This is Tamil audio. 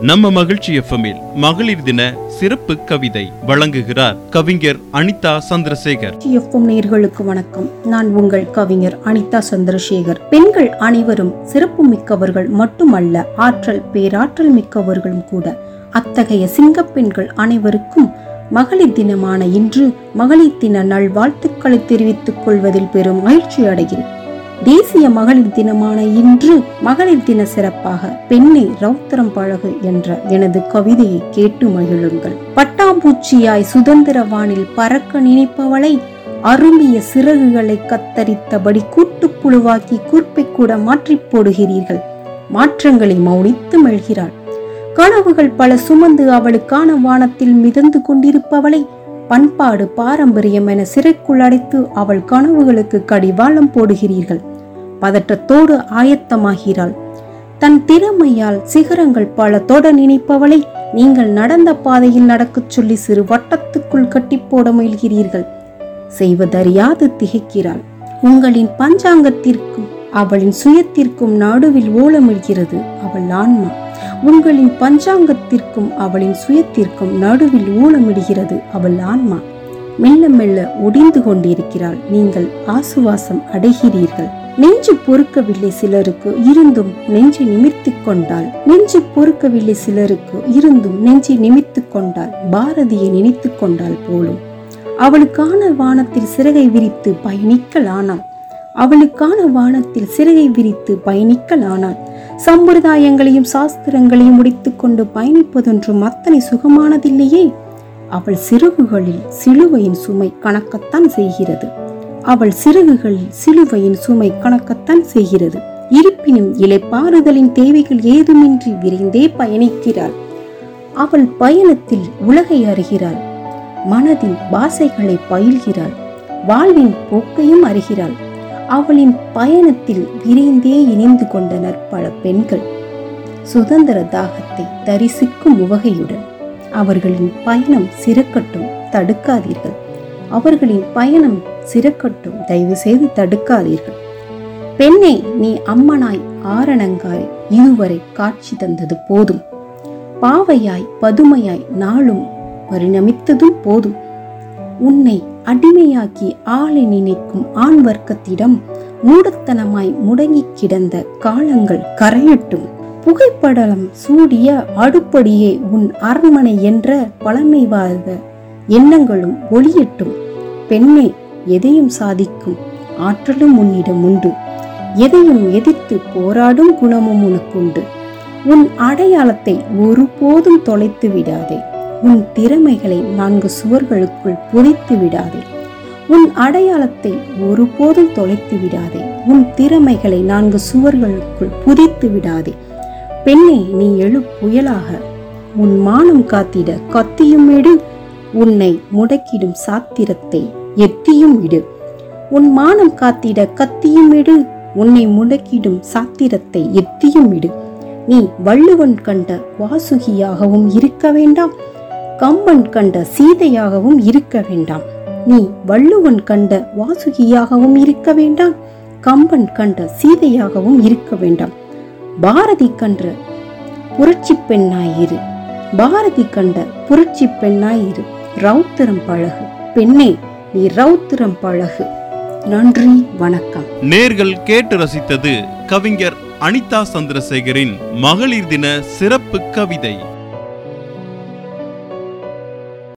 நம்ம மகிழ்ச்சி எஃப்எம்மில் மகளிர் தின சிறப்பு கவிதை வழங்குகிறார் கவிஞர் அனிதா சந்திரசேகர். எஃப்எம் நேர்களுக்கு வணக்கம். நான் உங்கள் கவிஞர் அனிதா சந்திரசேகர். பெண்கள் அனைவரும் சிறப்பு மிக்கவர்கள் மட்டுமல்ல ஆற்றல் பேராற்றல் மிக்கவர்களும் கூட. அத்தகைய சிங்கப்பெண்கள் அனைவருக்கும் மகளிர் தினமான இன்று மகளிர் தின நல்வாழ்த்துக்களை தெரிவித்துக் கொள்வதில் பெரும் மகிழ்ச்சி அடைகிறேன். தேசிய மகளிர் தினமான இன்று மகளிர் தின சிறப்பாக பெண்ணை ரௌத்திரம் பழகு என்ற எனது கவிதையை கேட்டு மகிழுங்கள். பட்டாம்பூச்சியாய் சுதந்திர வானில் பறக்க நினைப்பவளை அரும்பிய சிறகுகளை கத்தரித்தபடி கூட்டுப்புழுவாக்கி கூர்ப்பை கூட மாற்றிப் போடுகிறீர்கள். மாற்றங்களை மௌனித்து மெழ்கிறாள் கனவுகள் பல சுமந்து அவளுக்கான வானத்தில் மிதந்து கொண்டிருப்பவளை பண்பாடு பாரம்பரியம் என சிறைக்குள் அடைத்து அவள் கனவுகளுக்கு கடிவாளம் போடுகிறீர்கள். பதற்றத்தோடு ஆயத்தமாகிறாள். தன் திறமையால் சிகரங்கள் பல தொட நினைப்பவளை நீங்கள் நடந்த பாதையில் நடக்கச் சொல்லி சிறு வட்டத்துக்குள் கட்டி போட முயல்கிறீர்கள். செய்வதறியாது திகைக்கிறாள். உங்களின் பஞ்சாங்கத்திற்கும் அவளின் சுயத்திற்கும் நடுவில் ஓலமிழ்கிறது அவள் ஆன்மா. உங்களின் பஞ்சாங்கத்திற்கும் அவளின் சுயத்திற்கும் நடுவில் ஊனமிடுகிறது அவள் ஆன்மா. மெல்ல மெல்ல ஒடிந்து கொண்டிருக்கிறாள். நீங்கள் ஆசுவாசம் அடைகிறீர்கள். நெஞ்சு பொறுக்கவில்லை சிலருக்கு இருந்தும் நெஞ்சை நிமிர்த்திக் கொண்டாள். நெஞ்சு பொறுக்கவில்லை சிலருக்கு இருந்தும் நெஞ்சை நிமிர்த்திக் கொண்டாள். பாரதியை நினைத்துக் கொண்டாள் போலும். அவளுக்கான வானத்தில் சிறகை விரித்து பயணிக்கலானான் அவளுக்கான வானத்தில் சிறகை விரித்து பயணிக்கலானாள். சம்பிரதாயங்களையும் சாஸ்திரங்களையும் முடித்துக்கொண்டு பயணிப்பதொன்றும் அத்தனை சுகமானதில்லையே. அவள் சிறகுகளில் சிலுவையின் சுமை கணக்கத்தான் செய்கிறது. அவள் சிறகுகளில் சிலுவையின் சுமை கணக்கத்தான் செய்கிறது. இருப்பினும் இலைப்பாறுதலின் தேவைகள் ஏதுமின்றி விரைந்தே பயணிக்கிறாள். அவள் பயணத்தில் உலகை அறிகிறாள். மனதின் பாசைகளை பயில்கிறாள். வாழ்வின் போக்கையும் அறிகிறாள். அவளின் பயணத்தில் விரைந்தே இணைந்து கொண்டனர் பல பெண்கள். சுதந்திர தாகத்தை தரிசிக்கும் உவகையுடன் அவர்களின் பயணம் சிறக்கட்டும் தடுக்காதீர்கள். அவர்களின் பயணம் சிறக்கட்டும். தயவு செய்து தடுக்காதீர்கள். பெண்ணே நீ அம்மனாய் ஆரணங்காய் இதுவரை காட்சி தந்தது போதும். பாவையாய் பதுமையாய் நாளும் பரிணமித்ததும் போதும். உன்னை அடிமையாக்கி ஆளை நினைக்கும் ஆண் வர்க்கத்திடம் மூடத்தனமாய் முடங்கி கிடந்த காலங்கள் கரையட்டும். புகைப்படலம் சூடிய அடுப்படியே உன் அரண்மனை என்ற பழமைவாத எண்ணங்களும் ஒளியட்டும். பெண்ணே எதையும் சாதிக்கும் ஆற்றலும் உன்னிடம் உண்டு. எதையும் எதிர்த்து போராடும் குணமும் உனக்குண்டு. உன் அடையாளத்தை ஒருபோதும் தொலைத்து விடாதே. உன் திறமைகளை நான்கு சுவர்களுக்குள் புதைத்து விடாதே. உன் அடையாளத்தை ஒருபோதும் தொலைத்து விடாதே. உன் திறமைகளை நான்கு சுவர்களுக்குள் புதைத்து விடாதே. பெண்ணே நீ எழு புயலாக. உன் மானம் காத்திட கத்தியும் எடு. உன்னை முடக்கிடும் சாத்திரத்தை. எத்தியும் இடு உன் மானம் காத்திட கத்தியும் இடு உன்னை முடக்கிடும் சாத்திரத்தை எத்தியும் இடு நீ வள்ளுவன் கண்ட வாசுகியாகவும் இருக்க வேண்டாம். கம்பன் கண்ட சீதையாகவும் இருக்க வேண்டாம். நீ வள்ளுவன் கண்ட வாசுகியாகவும் இருக்க வேண்டாம். கம்பன் கண்ட சீதையாகவும் இருக்க வேண்டாம். பாரதி கன்ற புரட்சி பெண்ணாயிரு பாரதி கண்ட புரட்சி பெண்ணாயிரு ரௌத்திரம் பழகு. பெண்ணே நீ ரௌத்திரம் பழகு. நன்றி வணக்கம். நேர்கள் கேட்டு ரசித்தது கவிஞர் அனிதா சந்திரசேகரின் மகளிர் தின சிறப்பு கவிதை.